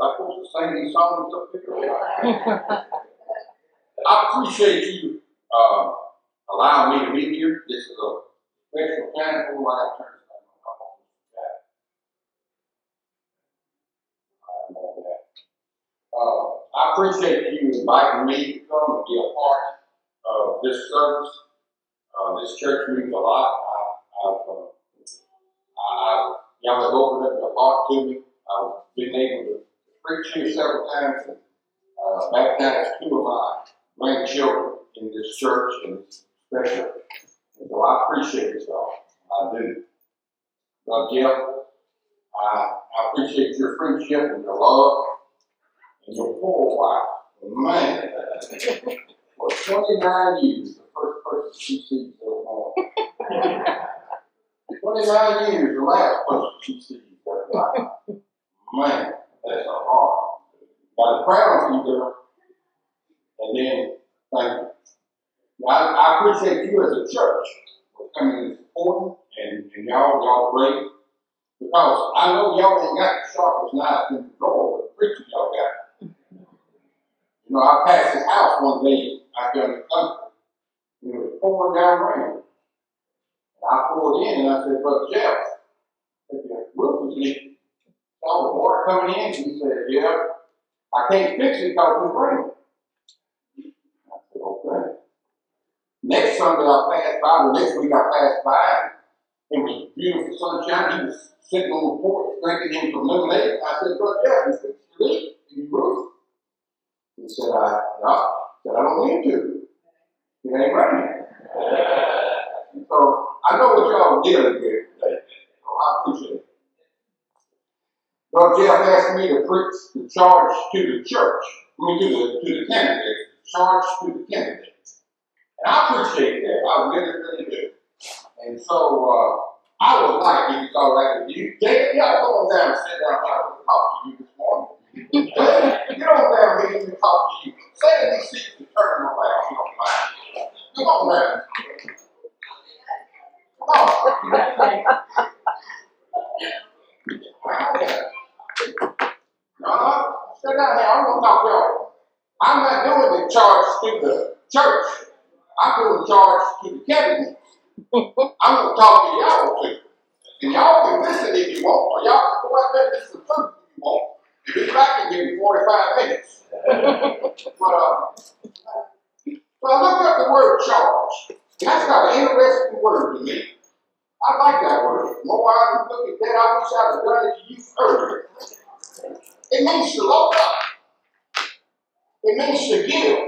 I'm supposed to sing these songs up here? I appreciate you, uh, allowing me to be here. This is a special time for my turn. Uh, I appreciate you inviting me to come and be a part of this service. Uh, this church means a lot. I, I've, uh, y'all have opened up your heart to me. I've been able to preach here several times and uh, baptized two of my grandchildren in this church and special. And so I appreciate it, y'all. I do. Brother Jeff, I, I appreciate your friendship and your love and your poor wife. Man, for 29 years, the first person she sees every morning. 29 years, the last person she sees every night. Man, that's. Got to proud of you, girl. And then, thank you. Now, I, I appreciate you as a church for coming and supporting, and, and y'all, y'all great. Because I know y'all ain't got the sharpest knife in the drawer, but preaching y'all got. You know, I passed his house one day out there in the country, and it was pouring down rain. And I pulled in and I said, Brother Jeff, the roof is leaking. Saw the water coming in, he said, Yeah, I can't fix it because it's raining. I said, Okay. Next Sunday I passed by, the next week I passed by, it was beautiful sunshine. He was sitting on the porch drinking him some lemonade. I said, Brother Jeff, you fixed your leak in your roof. He said, I, no. I said, I don't need to. It ain't raining. So I know what y'all are dealing with today. So I appreciate it. Brother Jeff asked me to preach the charge to the church, I mean to the to the candidates, charge to the candidates. And I appreciate that. I really, really do. And so uh, I would like, if it's all right with you, Jacob, y'all go on down and sit down and talk to you this morning. Get on down here and talk to you. Say in these seats and turn them around, you don't mind. Come on down. Come on. No, sit down here. I'm gonna talk to y'all. I'm not doing the charge to the church. I'm doing charge to the candidates. I'm gonna talk to y'all too. And y'all can listen if you want, or y'all can go out there and listen to truth if you want. If it's back and give me 45 minutes. but uh, but I looked up the word charge. That's got an interesting word to me. I like that word. More I look at that, I wish I'd have done it to you earlier. It means to load up. It means to give.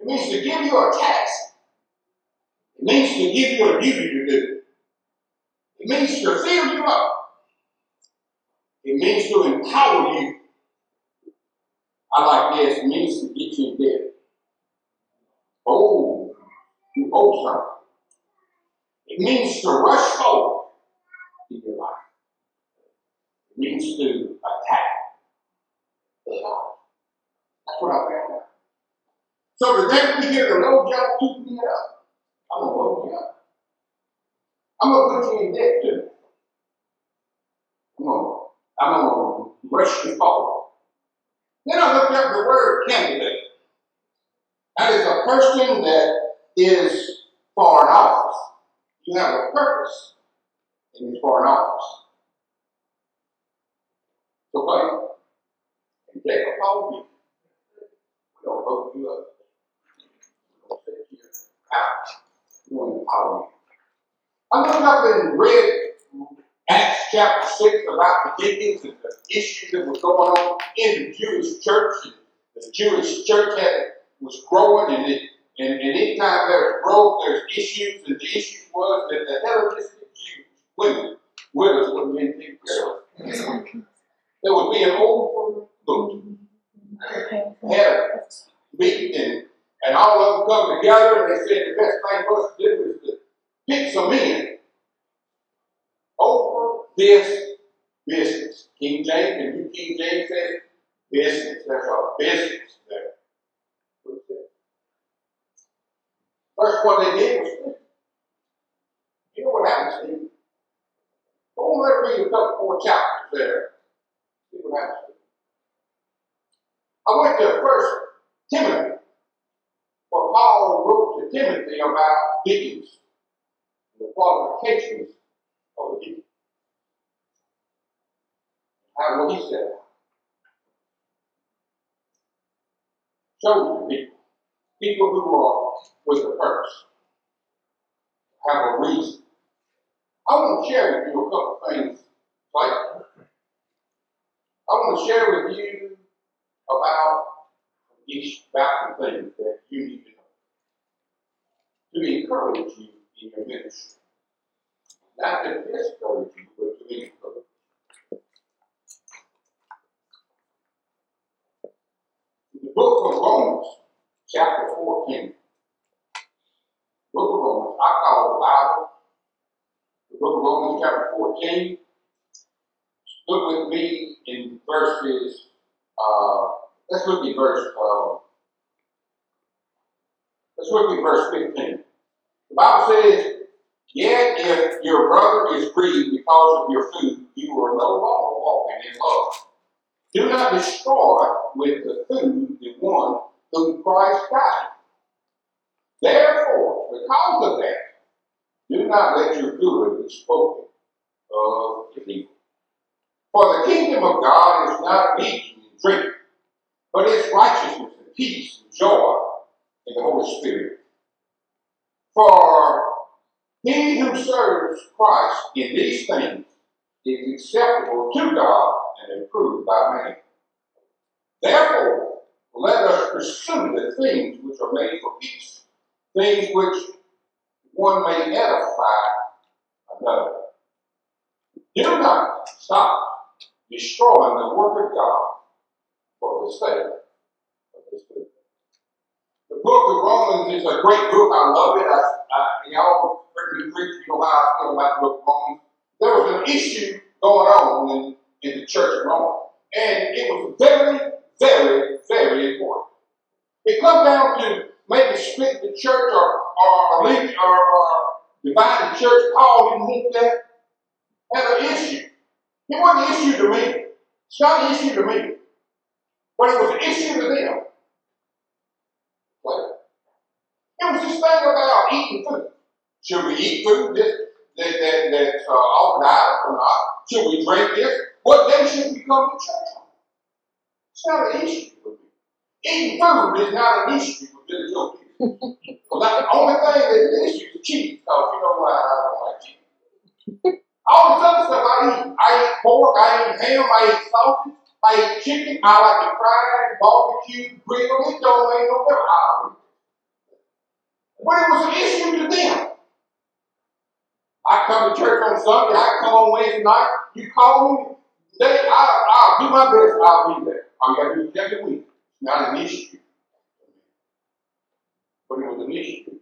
It means to give you a task. It means to give you a duty to do. It means to fill you up. It means to empower you. I like this. It means to get you there. Oh, you owe something. It means to rush forward in your life. It means to attack. That's what I found out. So the day we get the load y'all keep me up, I'm load you up. I'm gonna put you in debt to me. I'm gonna, I'm gonna rush you forward. Then I looked up the word candidate. That is a person that is for an office. You have a purpose in this for an office. And Jacob told you, we're gonna hook you up. We're gonna set you out. We're gonna empower you. I looked up and read Acts chapter 6 about the deacons and the issues that was going on in the Jewish church. And the Jewish church had was growing, and it, and, and anytime there's growth, there's issues, and the issue was that the Hellenistic Jews, women, widows wouldn't be of. There would be an overlook. Had a meeting, and, and all of them come together, and they said the best thing for us to do is to pick some men over oh, this business. King James and New King James says business. There's a business there. What is it? First one they did was You know what happened, Steve? Go on and read a couple more chapters there. See what happens. I went to First Timothy, where Paul wrote to Timothy about deacons, the qualifications of a deacon. How what he said. Chosen people, people who are with a purpose, have a reason. I want to share with you a couple things like I want to share with these about some things that you need to know to encourage you in your ministry. Not to discourage you, but to encourage you. In the book of Romans, chapter 14, book of Romans, I call the Bible. The book of Romans, chapter 14. Look with me in verses, uh, let's look at verse, uh, let's look at verse 15. The Bible says, Yet if your brother is grieved because of your food, you are no longer walking in love. Do not destroy with the food the one whom Christ died. Therefore, because of that, do not let your good be spoken of evil. For the kingdom of God is not meat and drinking, but it's righteousness and peace and joy in the Holy Spirit. For he who serves Christ in these things is acceptable to God and approved by man. Therefore, let us pursue the things which are made for peace, things which one may edify another. Do not stop destroying the work of God for the. The book of Romans is a great book. I love it. I, I, y'all heard me preach. You know how I feel about the book of Romans. There was an issue going on in, in the church of Rome, and it was very, very, very important. It comes down to maybe split the church or or, or, or, or divide the church. Paul didn't want that. Had an issue. It wasn't an issue to me. It's not an issue to me. It was an issue to them. What? It was this thing about eating food. Should we eat food this, that, that, that's uh, out or not? Should we drink this? What day should we come to church on? It's not an issue. Eating food is not an issue with Billy Joe well, the only thing that's an issue is cheese, because you know why I don't like cheese. All the other stuff I eat. I eat pork, I eat ham, I eat sausage, I eat chicken, I like to fry, barbecue, grill. It don't make no difference. But it was an issue to them. I come to church on Sunday, I come on Wednesday night, you call me, they, I, I'll do my best, I'll be there. You gotta do is every week. Not an issue. But it was an issue.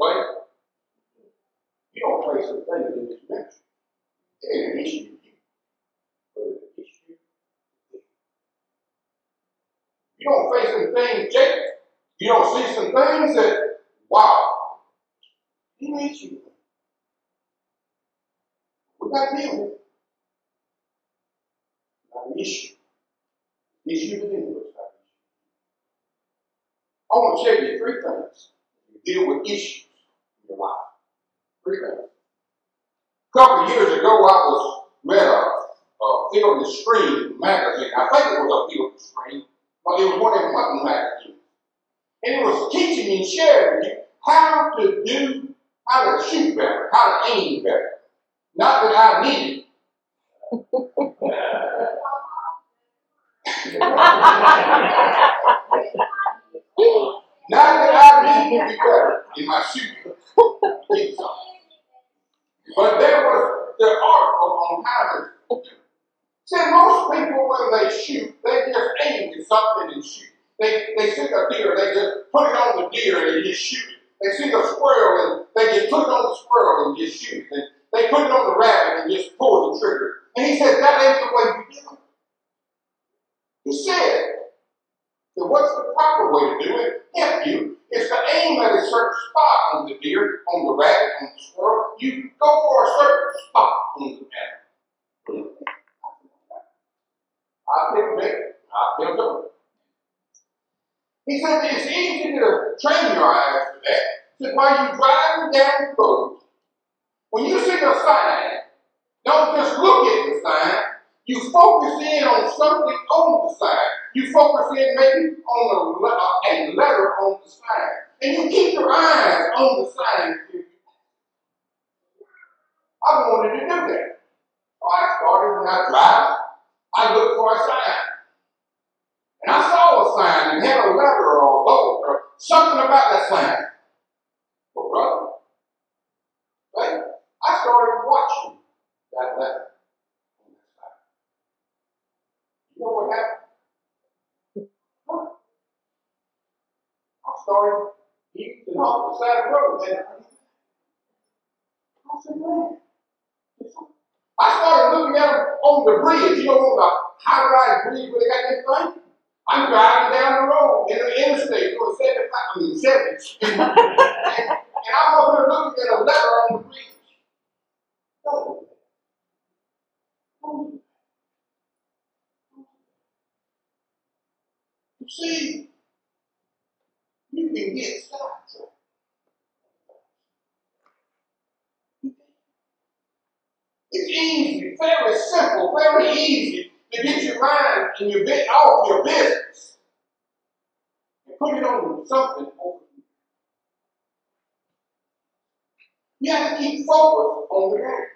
Right? You don't face the thing in this ministry. It ain't an issue to you. But it's an issue to them. You don't face some things, Jacob. You don't see some things that, wow, he needs you. We got to deal with it. Not an issue. To deal with. I want to tell you three things. You deal with issues in your life. Three things. A couple of years ago, I was read a, a Field and Stream magazine. I think it was a Field and Stream, but it was hunting magazines. And it was teaching and sharing how to do, how to shoot better, how to aim better. Not that I need it. Not that I need to be better in my shooting. but there was the article on how to See, most people when they shoot, they just aim something and shoot. They they see a deer, they just put it on the deer and just shoot it. They see a squirrel and they just put it on the squirrel and just shoot it. And they put it on the rabbit and just pull the trigger. And he said, that ain't the way you do it. He said, so what's the proper way to do it? If you is to aim at a certain spot on the deer, on the rabbit, on the squirrel. You go for a certain spot on the animal. I pick Vic. He said it's easy to train your eyes for that. He said while you're driving down the road, when you see the sign, don't just look at the sign. You focus in on something on the sign. You focus in maybe on a, uh, a letter on the sign. And you keep your eyes on the sign. I wanted to do that. So I started when I drive, I looked for a sign. And I saw a sign and had a letter or a boat or something about that sign. Well, brother, right? I started watching that letter. You know what happened? I started eating off the side of the road. And I said, man. I started looking at them on the bridge, you know, on the high rise bridge where they got that thing. I'm driving down the road in the interstate doing 75, I mean 70. and, and I'm over here looking at a letter on the bridge. Don't Don't You see, you can get sidetracked. It's easy, very simple, very easy to get your mind and your bit off your business and put it on something over here. You have to keep focused on the game.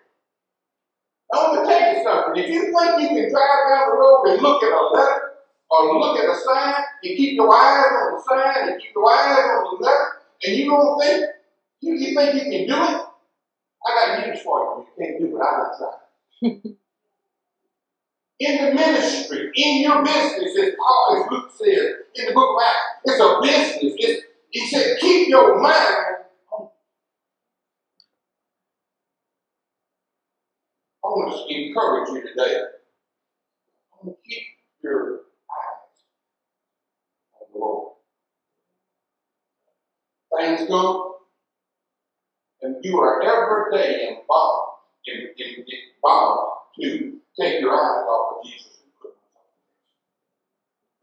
I'm going to tell you something. If you think you can drive down the road and look at a letter or look at a sign and keep your eyes on the sign and keep your eyes on the letter, and you don't think you, you think you can do it, I got news for you. You can't do it. I will try. in the ministry, in your business, as Paul, as Luke says in the book of Acts, it's a business. It's, he said, keep your mind on. I want to encourage you today. I want to keep your eyes on the Lord. Things go and you are every day involved, in, in, in bond to take your eyes off of Jesus and put them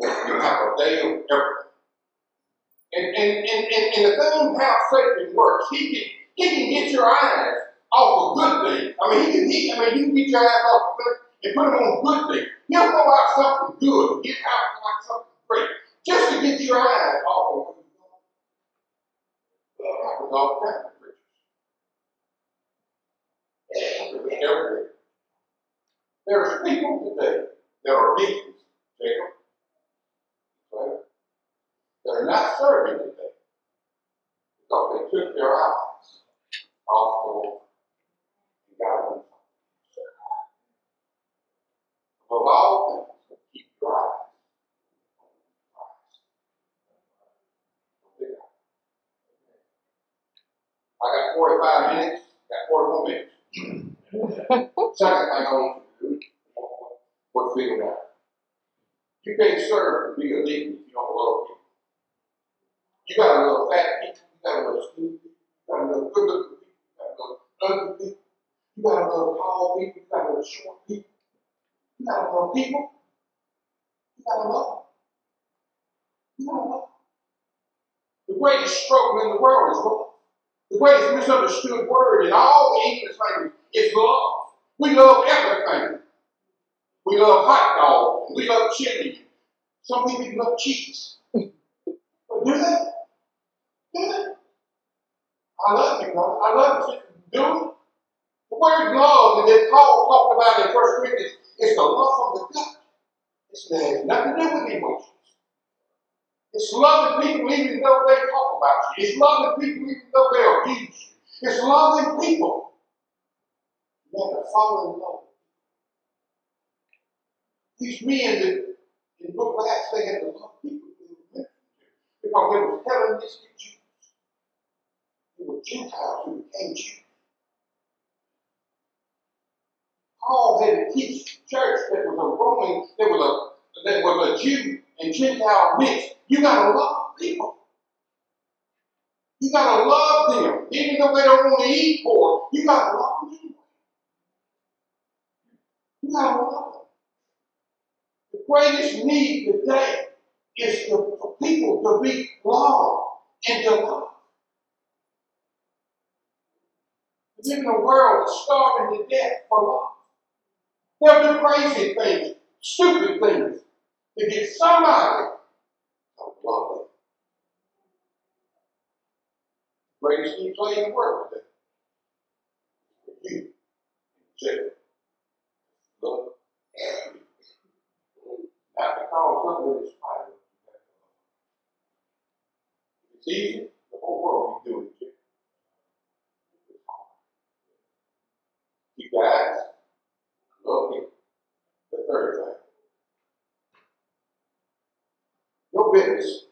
on You have a day of everything. And, and, and, and, the thing how Satan works, he can, he can get your eyes off of good things. I mean, he can, he, I mean, you can get your eyes off of good and put them on good things. He'll go out something good, get out like something great, just to get your eyes off of what you're that happens all the time. Everywhere. There's people today that are deacons, Jacob, right? that are not serving today because they took their eyes off the Lord and. Above all things, keep your eyes. I got 45 minutes, got 41 minutes. Second thing I want you to do, what figure out. You can't serve and be a deacon if you don't love people. You gotta love fat people, you gotta love skinny people, you gotta love good looking people, you gotta love ugly people, you gotta love tall people, you gotta love short people, you gotta love people, you gotta love. You gotta love. The greatest struggle in the world is love. The greatest misunderstood word in all the English language is love. We love everything. We love hot dogs. We love chili. Some people love cheese. But do they? Do they? I love you, brother. I love you. Do it. The word love that Paul talked about in 1 Corinthians is the love from the gut. It has nothing to do with emotions. It's loving people even though they talk about you. It's loving people even though they abuse you. It's loving people. Have to in love. These men that in the book of Acts, they had to love people because they were Hellenistic Jews. They were Gentiles who became Jews. Paul had to teach church that was a Roman, that was a that was a Jew and Gentile mix. You gotta love people. You gotta love them, even though they don't want to eat pork. You gotta love them them. The greatest need today is for people to be loved and to love. In a world starving to death for love. They'll do crazy things, stupid things, to get somebody to love them. Greatest new play in the world today. You, Jacob. Look, not because something is fine. It's easy, the whole world be doing it. You guys, love me. The third thing. Your business.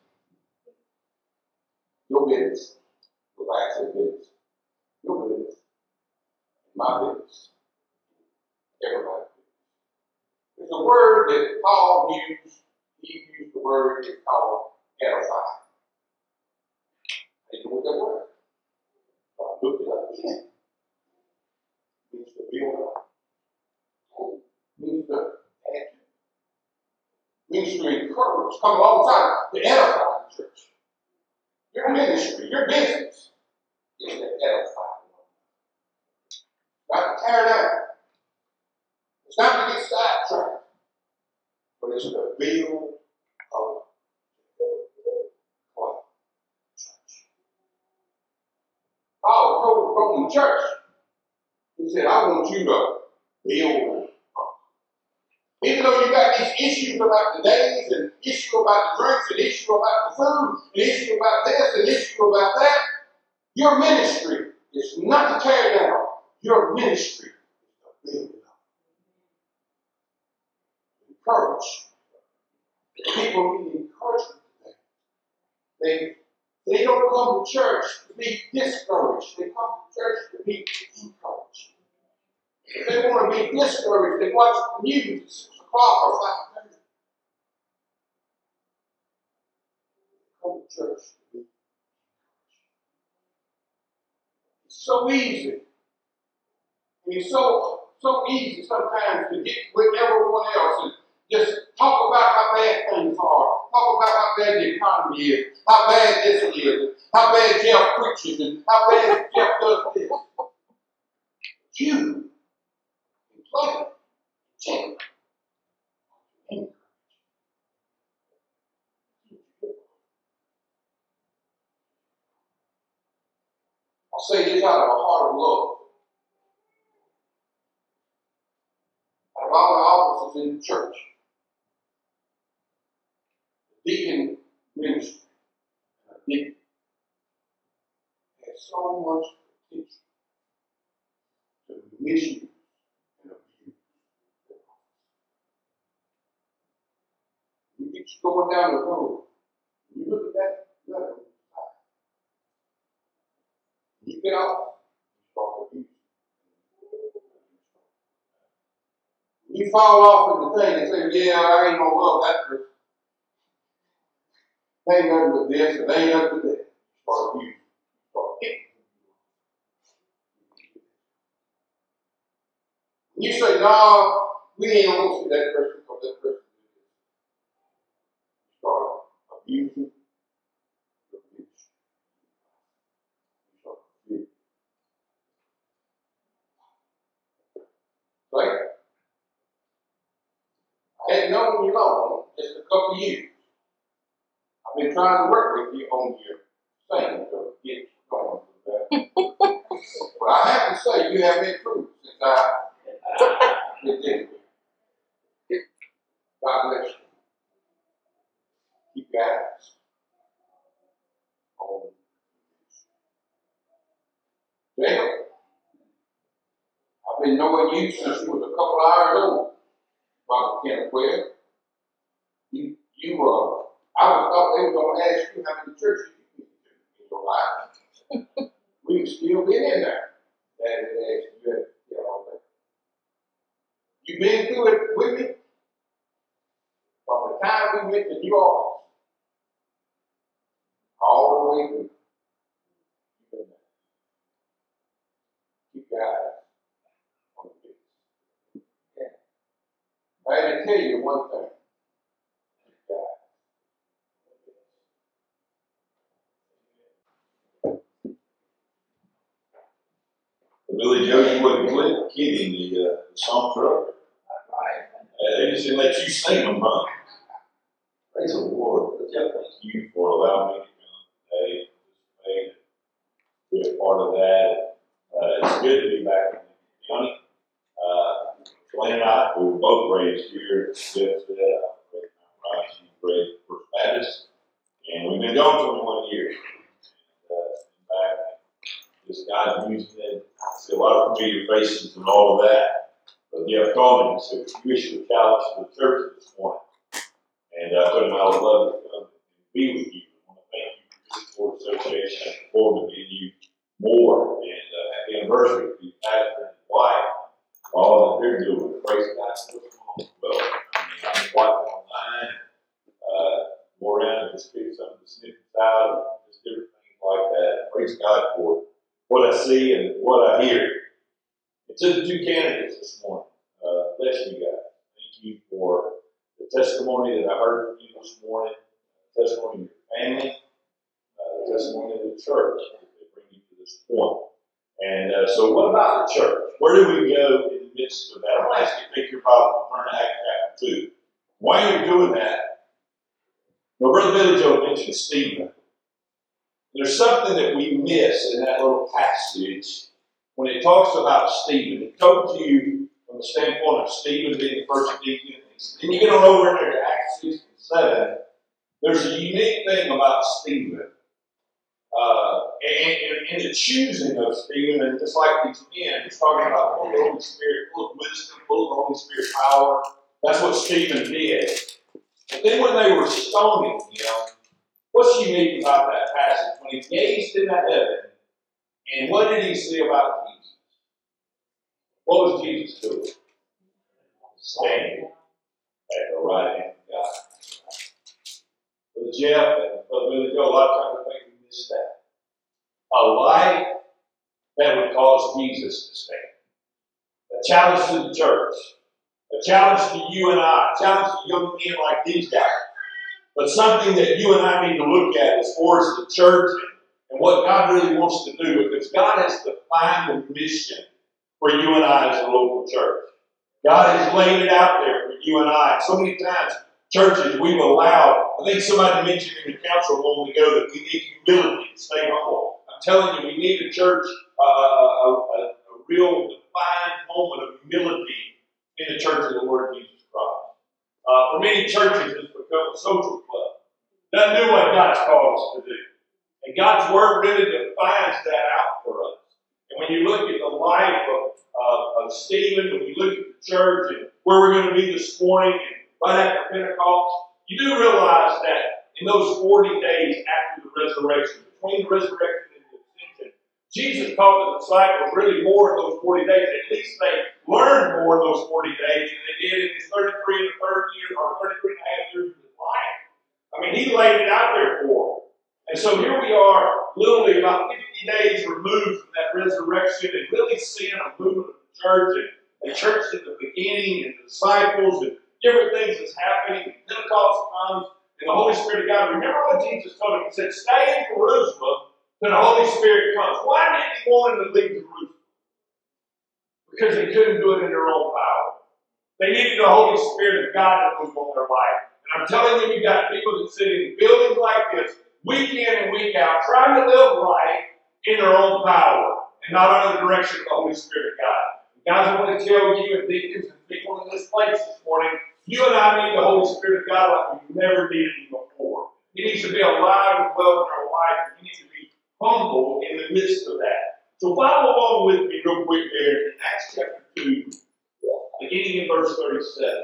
Your business. Back business. Your business. My business. Everybody. There's a word that Paul used. He used the word that's called edify. Didn't know what that word. So I looked it up again. It means to build up. It means to add to. Means to encourage. Come alongside to edify the church. Your ministry, your business is to edify. Not to tear down. It's not to get sidetracked, but it's to build up what? Church. Paul told the Roman church, he said, I want you to build up. Even though you got these issues about the days, and issue about the drinks, and issue about the food, and issue about this, and issue about that, your ministry is not to tear down. Your ministry is to build up. Encourage. People need encouragement today. They, they don't come to church to be discouraged. They come to church to be encouraged. If they want to be discouraged, they watch the news at 6 o'clock or 5 30. Come to church to be encouraged. It's so easy. It's so so easy sometimes to get with everyone else and just talk about how bad things are, talk about how bad the economy is, how bad this is, how bad Jeff preaches, and how bad Jeff does this. You. I say this out of a heart of love. Out of all the offices in the church, the deacon ministry, and a has so much potential. To misuse and abuse. You you going down the road, you look at that letter, you get off, you fall off in the thing and say, yeah, I ain't gonna love that person. They ain't nothing this, and ain't nothing but that. Abusing. Start hitting. You say, no, we ain't gonna see that person because that person. Start abusing. Right? I hadn't known you long, just a couple years. I've been trying to work with you on your thing to get you going with that. but I have to say, you have improved since I did it. God bless you. Keep guidance on Jacob, I've been knowing you since you was a couple of hours old. Ten or twelve. You, you, uh, I was thought they were gonna ask you how many churches you been to in your life. We've still been in there. That is, you, you know, that. You've been through it with me from the time we went to New Orleans. All the way through. You've been there. Keep your eyes on the business. I had to tell you one thing. Billy Joe, you kid- kidding the, uh, the song truck. Uh, they just didn't let you sing them, huh? Praise the Lord. Yeah, thank you for allowing me to come today, participate, be a part of that. Uh, it's good to be back in the county. Uh, and I, we were both raised here at Smithfield. I was raised in Rice, was raised First Baptist. And we've been gone twenty-one years. And, uh, back, just God using it. A lot of familiar faces and all of that. But Jeff Coleman said, you issue a challenge to the church this morning. And uh, I told him I would love to come and be with you. I want to thank you for this board association. I look forward to meeting you more. And uh, happy anniversary to you, pastor and wife, all that they're doing. Praise God. for what's going. Well, I mean, I'm watching online, uh, go around and just pick some of the snippets out, just different things like that. Praise God for what I see and what I hear. And to the two candidates this morning, uh, bless you guys. Thank you for the testimony that I heard from you this morning, the testimony of your family, uh, the testimony of the church that bring you to this point. And uh, so, what about the church? Where do we go in the midst of that? I'm going to ask you to pick your Bible and turn to Acts chapter 2. While you're you doing that, well, Brother Billy Joe mentioned Stephen. There's something that we miss in that little passage when it talks about Stephen. It told you from the standpoint of Stephen being the first deacon. Then you get on over there to Acts 6 and 7. There's a unique thing about Stephen. Uh, and, and, and the choosing of Stephen, and just like these men, he's talking about full of the Holy Spirit, full of wisdom, full of the Holy Spirit power. That's what Stephen did. But then when they were stoning him, what's unique about that passage? When he gazed into heaven, and what did he see about Jesus? What was Jesus doing? Standing at the right hand of God. Brother Jeff and Brother Billy Joe, a lot of times I think we miss that. A life that would cause Jesus to stand. A challenge to the church. A challenge to you and I. A challenge to young men like these guys. But something that you and I need to look at as far as the church and what God really wants to do because God has defined the mission for you and I as a local church. God has laid it out there for you and I. So many times, churches, we've allowed, I think somebody mentioned in the council a moment ago that we need humility to stay humble. I'm telling you, we need a church, uh, a, a, a real defined moment of humility in the church of the Lord Jesus Christ. Uh, for many churches, become a social club. Doesn't do what God's called us to do. And God's Word really defines that out for us. And when you look at the life of, uh, of Stephen, when you look at the church and where we're going to be this morning and right after Pentecost, you do realize that in those 40 days after the resurrection, between the resurrection Jesus taught the disciples really more in those 40 days. At least they learned more in those 40 days than they did in his 33 and a third year or 33 and a half years of his life. I mean, he laid it out there for them. And so here we are, literally about 50 days removed from that resurrection and really seeing a movement of the church and the church at the beginning and the disciples and different things that's happening. Pentecost comes and the Holy Spirit of God. Remember what Jesus told him? He said, Stay in Jerusalem till the Holy Spirit comes. Why did he want them to leave Jerusalem? Because they couldn't do it in their own power. They needed the Holy Spirit of God to move on their life. And I'm telling you, you got people that sit in buildings like this, week in and week out, trying to live life in their own power and not under the direction of the Holy Spirit of God. Guys, I want to tell you and deacons and people in this place this morning, you and I need the Holy Spirit of God like we've never him before. He needs to be alive and well in our life, he needs to be humble in the midst of that. So follow along with me real quick there in Acts chapter 2, beginning in verse 37.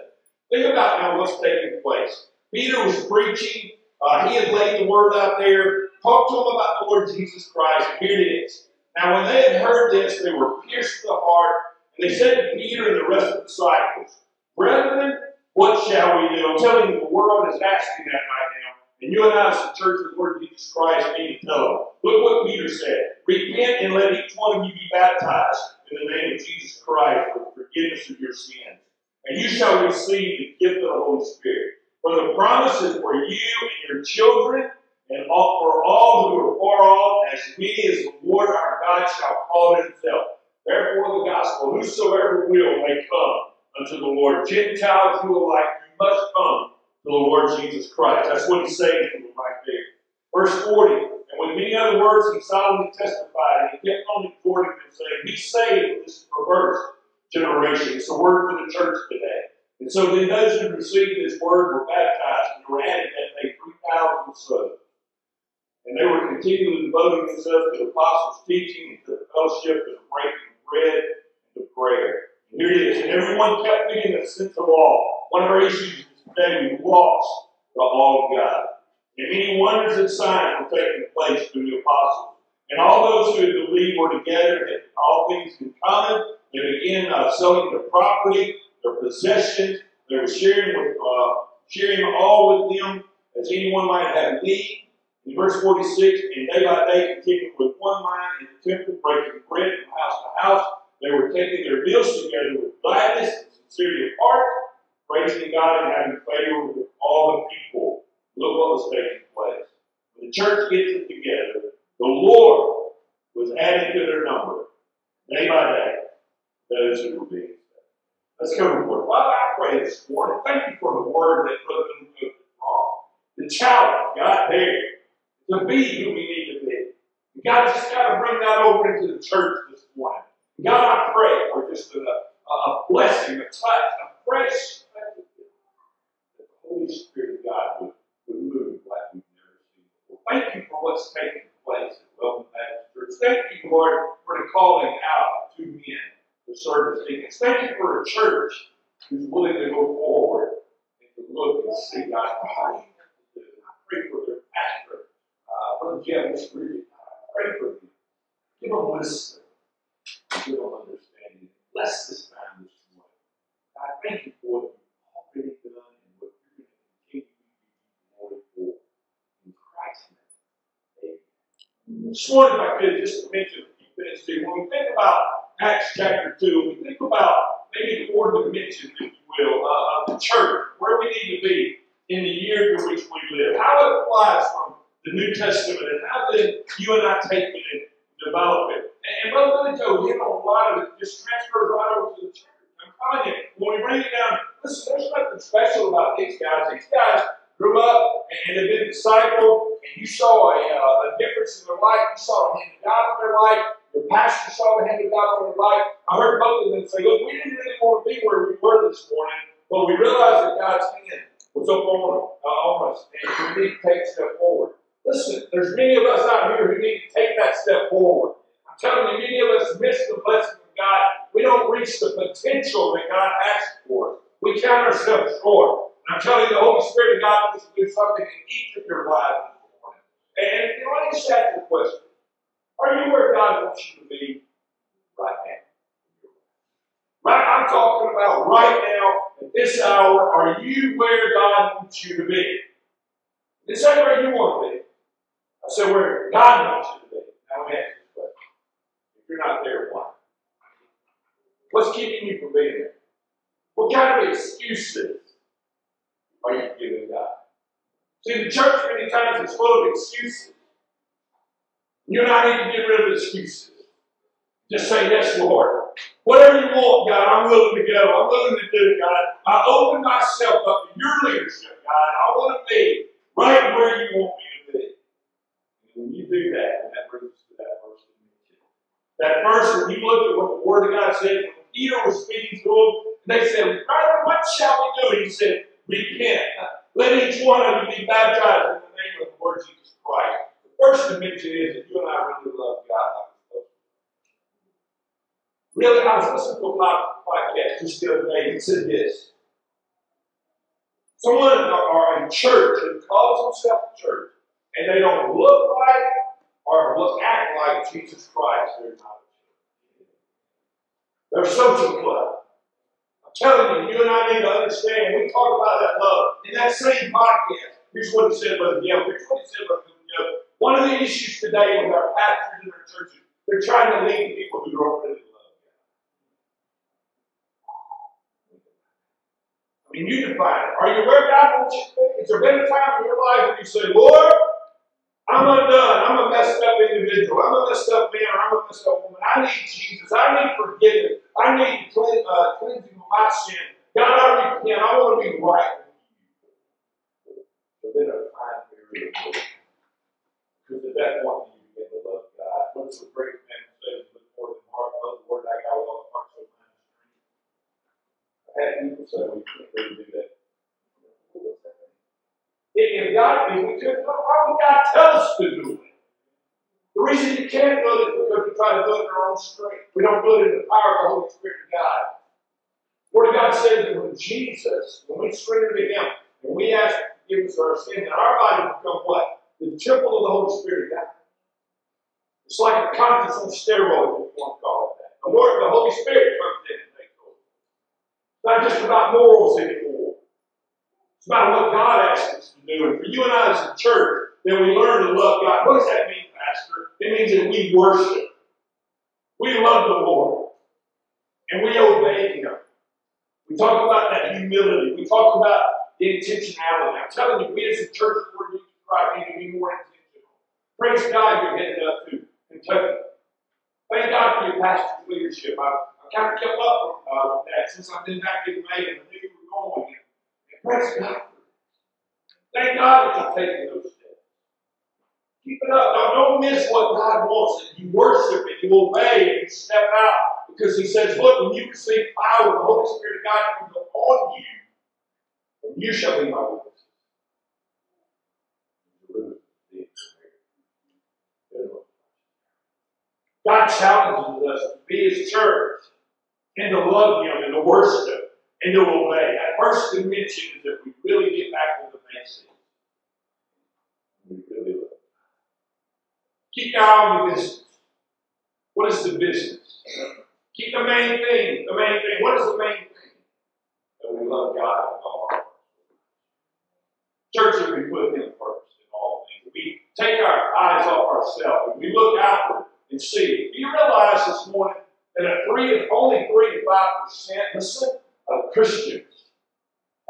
Think about now what's taking place. Peter was preaching. Uh, he had laid the word out there. Talked to them about the Lord Jesus Christ. And here it is. Now, when they had heard this, they were pierced to the heart. And they said to Peter and the rest of the disciples, Brethren, what shall we do? I'm telling you, the world is asking that right now. And you and I, as the church of the Lord Jesus Christ, need to them. Look what Peter said. Repent and let each one of you be baptized in the name of Jesus Christ for the forgiveness of your sins. And you shall receive the gift of the Holy Spirit. For the promise is for you and your children, and all, for all who are far off, as many as the Lord our God shall call himself. Therefore, the gospel, whosoever will may come unto the Lord. Gentiles who alike, you must come the Lord Jesus Christ. That's what he's saying to them right there. Verse 40, and with many other words, he solemnly testified, and he kept on exhorting them, saying, Be saved this perverse generation. It's a word for the church today. And so then those who received this word were baptized, and were added that day 3,000 souls. And they were continually devoting themselves to the apostles' teaching, and to the fellowship, and the breaking bread, and to prayer. And here it is. And everyone kept getting a sense of awe. One of our issues today, we lost the of God. And many wonders and signs were taking place through the apostles. And all those who had believed were together and had all things in common. They began uh, selling their property, their possessions. They were sharing with uh, sharing all with them as anyone might have need. In verse 46, and day by day continuing with one mind in the temple, breaking bread from house to house. They were taking their meals together with gladness and sincerity of heart, praising God and having favor with all the people. Look what was taking place. When the church gets it together, the Lord was adding to their number, day by day, those who were being saved. Let's go to the. Father, I pray this morning. Thank you for the word that Brother Luke wrong. The challenge, God, there to be who we need to be. God just got to bring that over into the church this morning. God, I pray for just a, a blessing, a touch, a fresh Holy Spirit of God would, would move like we've never seen before. Thank you for what's taking place at Welcome Baptist Church. Thank you, Lord, for the calling out to men to serve as deacons. Thank you for a church who's willing to go forward and to look and see God. I pray for their pastor uh, Brother Jim was really, pray for them. Give them wisdom. Give them understanding. Bless this time this morning. God, thank you for what you've already done and what you're going to continue to do for. In Christ's name. Amen. This morning, if I could just mention a few things too. When we think about Acts chapter 2, we think about maybe the four dimensions, if you will, uh, of the church, where we need to be in the year in which we live, how it applies from the New Testament and how then you and I take it and develop it. And, and Brother Billy Joe hit on a lot of it, just transfers right over to the church. I'm telling you, when we bring it down, listen, there's nothing special about these guys. These guys grew up and they've been discipled, and you saw a, uh, a difference in their life. You saw the hand of God in their life. Your pastor saw the hand of God in their life. I heard both of them say, look, we didn't really want to be where we were this morning, but we realized that God's hand was up on, uh, on us, and we need to take a step forward. Listen, there's many of us out here who need to take that step forward. I'm telling you, many of us miss the blessing of God. We don't reach the potential that God has for us. We count ourselves short. And I'm telling you, the Holy Spirit of God wants to do something in each of your lives. And you know, let me just ask you a question. Are you where you to be right now? Right, I'm talking about right now, at this hour, are you where God wants you to be? Is that where you want to be? I said, where God wants you to be. Now, let me ask you this. If you're not there, why? What's keeping you from being there? What kind of excuses are you giving God? See, the church many times is full of excuses. You and I need to get rid of excuses. Just say, yes, Lord. Whatever you want, God, I'm willing to go. I'm willing to do, God. I open myself up to your leadership, God. I want to be right where you want me to be. And when you do that, that brings us to that verse that verse when you look at what the Word of God said, Peter was speaking to them, they said, what shall we do? And he said, Repent. Let each one of you be baptized in the name of the Lord Jesus Christ. First dimension is that you and I really love God like we're supposed to. Really, I was listening to a podcast just the other day, it said this. Someone or a church that calls themselves a church, and they don't look like or look act like Jesus Christ, they're not. They're social club. I'm telling you, you and I need to understand. We talk about that love in that same podcast. Here's what he said about the Yale. Here's what he said about the Yale. One of the issues today with our pastors and our churches, they're trying to lead people who don't really love God. I mean, you define it. Are you where God wants you to be? Has there been a time in your life where you say, Lord, I'm undone. I'm a messed up individual. I'm a messed up man I'm a messed up woman. I need Jesus. I need forgiveness. I need uh, cleansing of my sin. God, I repent. I want to be right with you. But then a time period of waiting. Because at that you love God. What's the uh, great man than heart, love the word I the and had people say, we can't really do that. If God, if we could, why would God tell us to do it? The reason you can't do it is because we try to do it in our own strength. We don't do it in the power of the Holy Spirit of God. Word of God says that when Jesus, when we surrender to Him, when we ask forgiveness for our sin, then our body become what? The temple of the Holy Spirit God. It's like a conscience on steroids, if you want to call it that. The Lord, the Holy Spirit comes in and takes over. It's not just about morals anymore. It's about what God asks us to do. And for you and I as a church, then we learn to love God. What does that mean, Pastor? It means that we worship. We love the Lord. And we obey Him. We talk about that humility. We talk about intentionality. I'm telling you, we as a church of Need to be more intentional. Praise God, you're headed up to Kentucky. Thank God for your pastor's leadership. I, I kind of kept up with, uh, with that since I've been back in May and I knew you were going. And praise God for. Thank God that you're taking those steps. Keep it up. Now, don't miss what God wants. That you worship and you obey and you step out. Because He says, Look, when you receive power, the Holy Spirit of God comes upon you, and you shall be my witnesses. God challenges us to be His church and to love Him and to worship and to obey. That first dimension is that we really get back to the basics. We really love. Keep your eye on the business. What is the business? Keep the main thing. The main thing. What is the main thing? That we love God with all our. Church that we put Him first in all things. We take our eyes off ourselves and we look outward and see. Do you realize this morning that a three, only three to five percent, listen, of Christians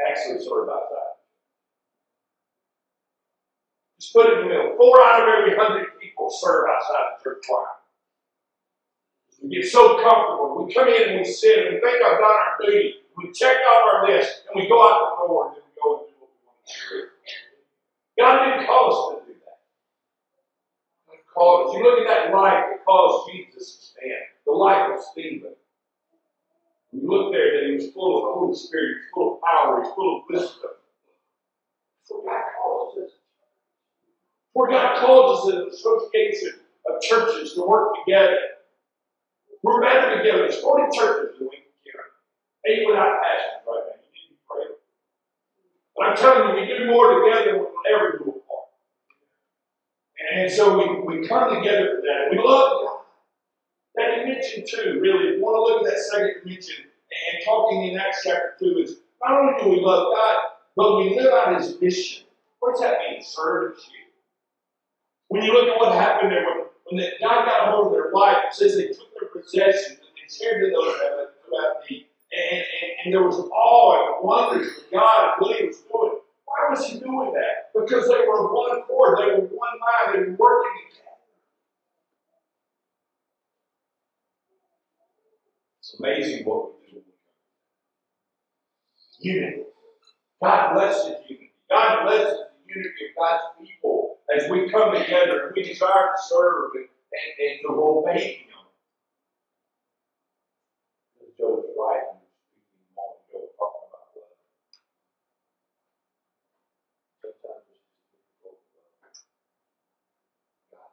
actually serve outside? Just put it in the middle. Four out of every hundred people serve outside the church choir. We get so comfortable. We come in and we sit and we think I've done our duty. We check off our list and we go out the door and then we go and do what we want to do. God didn't call us to do that. God called. You look at that life that caused Jesus to stand, the life of Stephen. You look there that he was full of the Holy Spirit, he was full of power, he was full of wisdom. For God calls us. For God calls us an association of churches to work together. We're better together. There's 40 churches in Lincoln County. Eight without pastors right now. You need to pray. But I'm telling you, we do more together than we'll ever do apart. And so we, we come together for that. We love God. That dimension, too, really, if you want to look at that second dimension and talking in Acts chapter 2 is not only do we love God, but we live out his mission. What does that mean? Servantship. When you look at what happened there, when, when the, God got hold of their life, it says they took their possessions and they shared that had who had need. And, and, and there was awe and wonder of God he was doing. Why was he doing that? Because they were one accord, they were one mind, they were working together. It's amazing what we do. Unity. God blesses unity. God blesses the unity of God's people as we come together and we desire to serve and, and, and to obey Him. As Joe was writing, speaking a moment ago, talking about love. Sometimes it's difficult to love. God.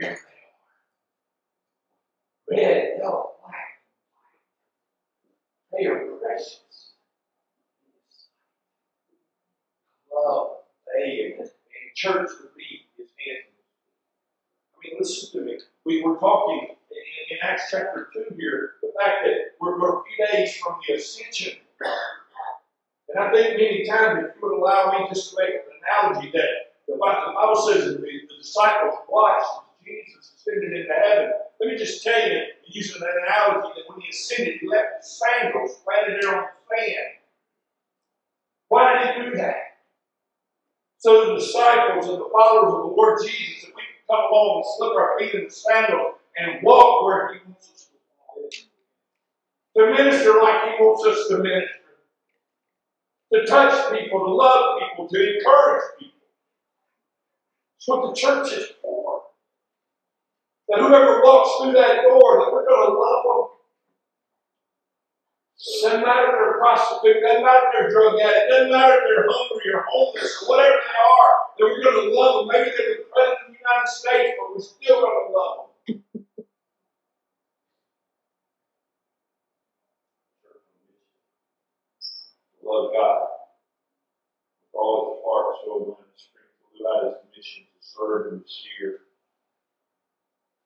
They are. Red, yellow, black, they are precious. Love, they and, church to be his hand. I mean, listen to me. We were talking in, in Acts chapter 2 here, the fact that we're, we're a few days from the ascension. And I think many times, if you would allow me just to make an analogy, that the Bible says that the disciples watched ascended into heaven. Let me just tell you, using that analogy, that when he ascended, he left his sandals planted there on the sand. Why did he do that? So the disciples and the followers of the Lord Jesus, that we can come along and slip our feet in the sandals and walk where He wants us to walk. To minister like He wants us to minister. To touch people, to love people, to encourage people. It's what the church is for. That whoever walks through that door, that we're going to love them. Doesn't matter if they're a prostitute, doesn't matter if they're a drug addict, doesn't matter if they're hungry or homeless or whatever they are, that we're going to love them. Maybe they're the president of the United States, but we're still going to love them. Love God with all his heart, soul, mind, and strength. Live out his mission to serve and to share.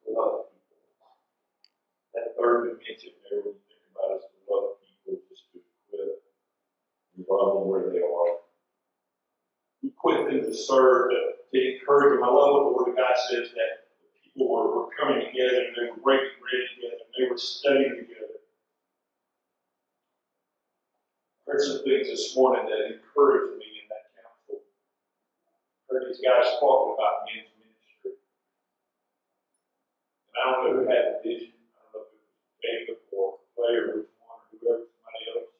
Love people. That third dimension there, when you think about it, is to love people, just to equip and love where they are. Equip them to serve, to, to encourage them. I love what the Word of God says that people were, were coming together and they were breaking bread together and they were studying together. I heard some things this morning that encouraged me in that council. I heard these guys talking about men's ministry. I don't know who had the vision. I don't know if Jacob or Clay or which one or whoever, somebody else.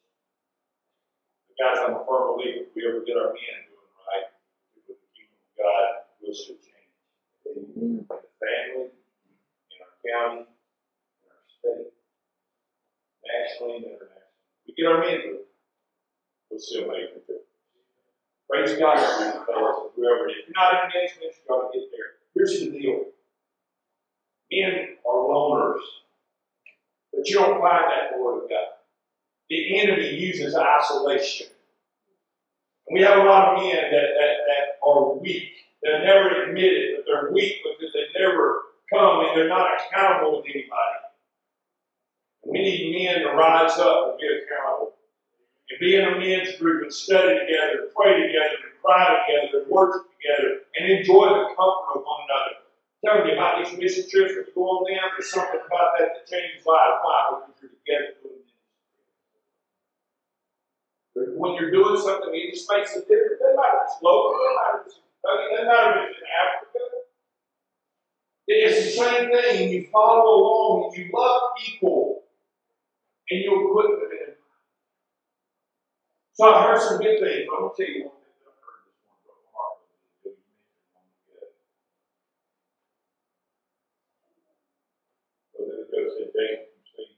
But guys, I'm a firm believer if we ever get our men doing right, with the kingdom of God, we'll see change. Mm-hmm. In the family, in our county, in our state, nationally and internationally. We get our men doing will still make a difference. Praise God for you fellows, whoever it is. If you're not in ministry, you ought to get there. Here's the deal. Men are loners. But you don't find that in the Word of God. The enemy uses isolation. And we have a lot of men that, that, that are weak. They never admit it, but they're weak because they never come and they're not accountable with anybody. We need men to rise up and be accountable and be in a men's group and study together, pray together, and cry together, and worship together, and enjoy the comfort of one another. Telling you about these mission trips when you go on them, there's something about that that changes lives. Why? Because you're together doing it. When you're doing something, it just makes a difference. Doesn't local, doesn't matter if it's in Kentucky, doesn't if it's in Africa. It's the same thing. You follow along and you love people and you equip them in so I heard some good things. I'm gonna tell you one thing that I heard this morning from Mark. that you mentioned one good. So then it goes to Jacob, you see,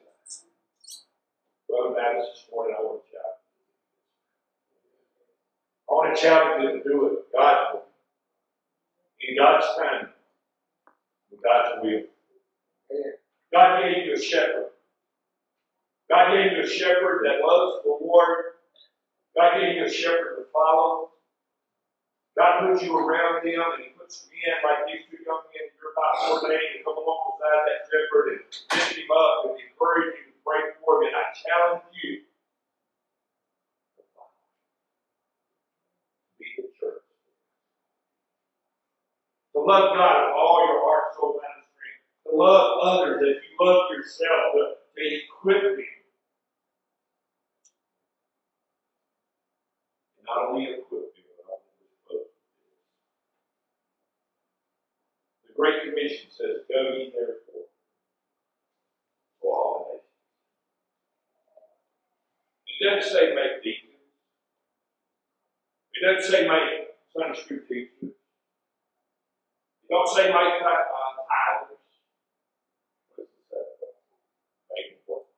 Baptist this morning, I want to challenge. I want to challenge you to do it God's way, in God's time, in God's will. God gave you a shepherd. God gave you a shepherd that loves the Lord. God gave you a shepherd to follow. God puts you around him and he puts you in like these two young men you're about ordained to come along beside that shepherd and lift him up and encourage you and pray for him. And I challenge you. Be the church. To love God with all your heart, soul, mind, and strength. To love others as you love yourself. To, to equip them. Not only equip them, but also. The Great Commission says, Go ye therefore to all nations. It doesn't say make deacons. It doesn't say make Sunday school teachers. It don't say make uh, it say? Make what?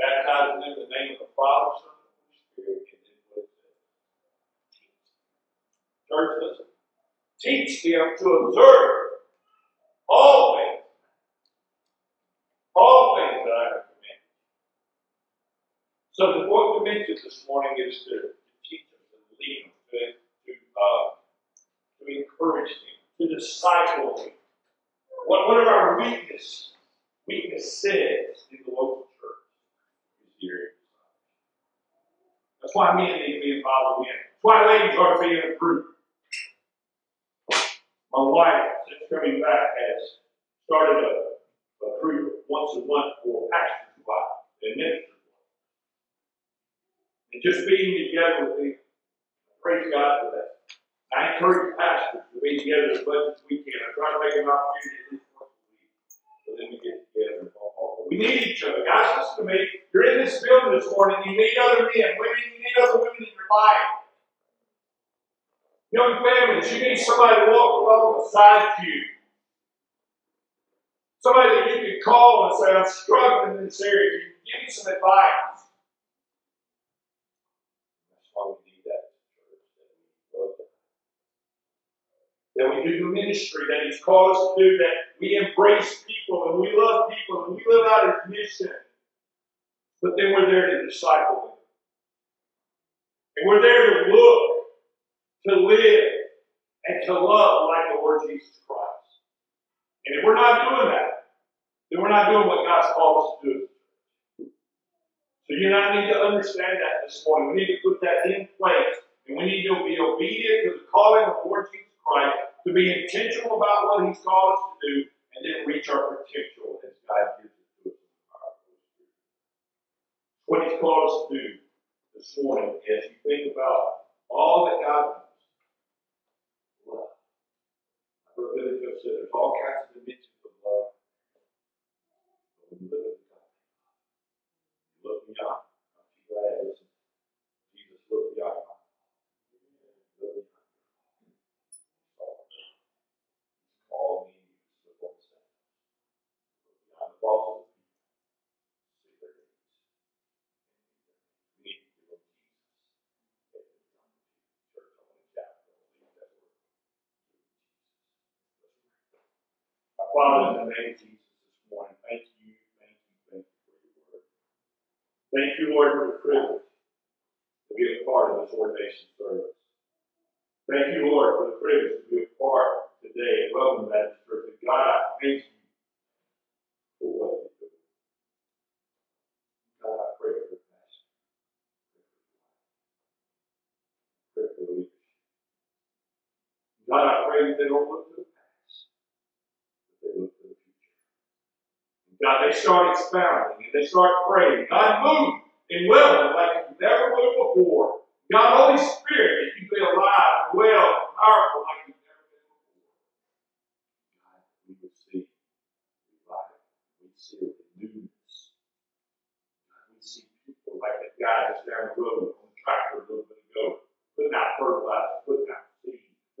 Them in the name of the Father, Son, and Spirit. And then it. Church, listen teach them to observe all things, all things that I have commanded. So the fourth dimension this morning is to, teach them, to lead them, to, to, uh, to encourage them. to disciple. What, what are our weakness, weaknesses in the local church? Is here. That's why men need to be involved in. That's why ladies ought to be. My wife, since coming back, has started a, a group once a month for pastors' wives and ministers'. And just being together with them, praise God for that. I encourage pastors to be together as much as we can. I try to make an opportunity for them to get together. We need each other. Guys, listen to me. You're in this building this morning. You need other men, women. You need other women in your life. Young families, you need somebody to walk along beside you. Somebody that you can call and say, I'm struggling in this area. Can you give me some advice? That's why we need that That we do the ministry that He's called us to do, that we embrace people and we love people and we live out His mission. But then we're there to disciple them. And we're there to look to live and to love like the Lord Jesus Christ. And if we're not doing that, then we're not doing what God's called us to do. So you and I need to understand that this morning. We need to put that in place. And we need to be obedient to the calling of the Lord Jesus Christ, to be intentional about what He's called us to do, and then reach our potential as God gives it to us. What He's called us to do this morning as you think about all that God Brother Billy Joe said there's all kinds of dimensions of love. But when you look at God, you look beyond. I'm glad, listen. Jesus looked beyond. Look beyond. Call me, the book said. Look beyond the faults of the people. See their needs. We need to give them Jesus. Church, I want to shout, I want to leave that word. Our Father, in the name of Jesus this morning, thank you, thank you, thank you for your word. Thank you, Lord, for the privilege to be a part of this ordination service. Thank you, Lord, for the privilege to be a part today of Baptist Church. God, I thank you for what you do. God, I pray for the pastor. Pray for the leadership. God, I pray that they don't look to the past, but they look to the future. And God, they start expounding and they start praying. God, move in well like you've never moved before. God, Holy Spirit, that you be alive, well, and powerful like you've never been before. God, we receive revival. We see newness. God, we see people like that guy just down the road on the tractor a little bit ago, putting out fertilizer, putting out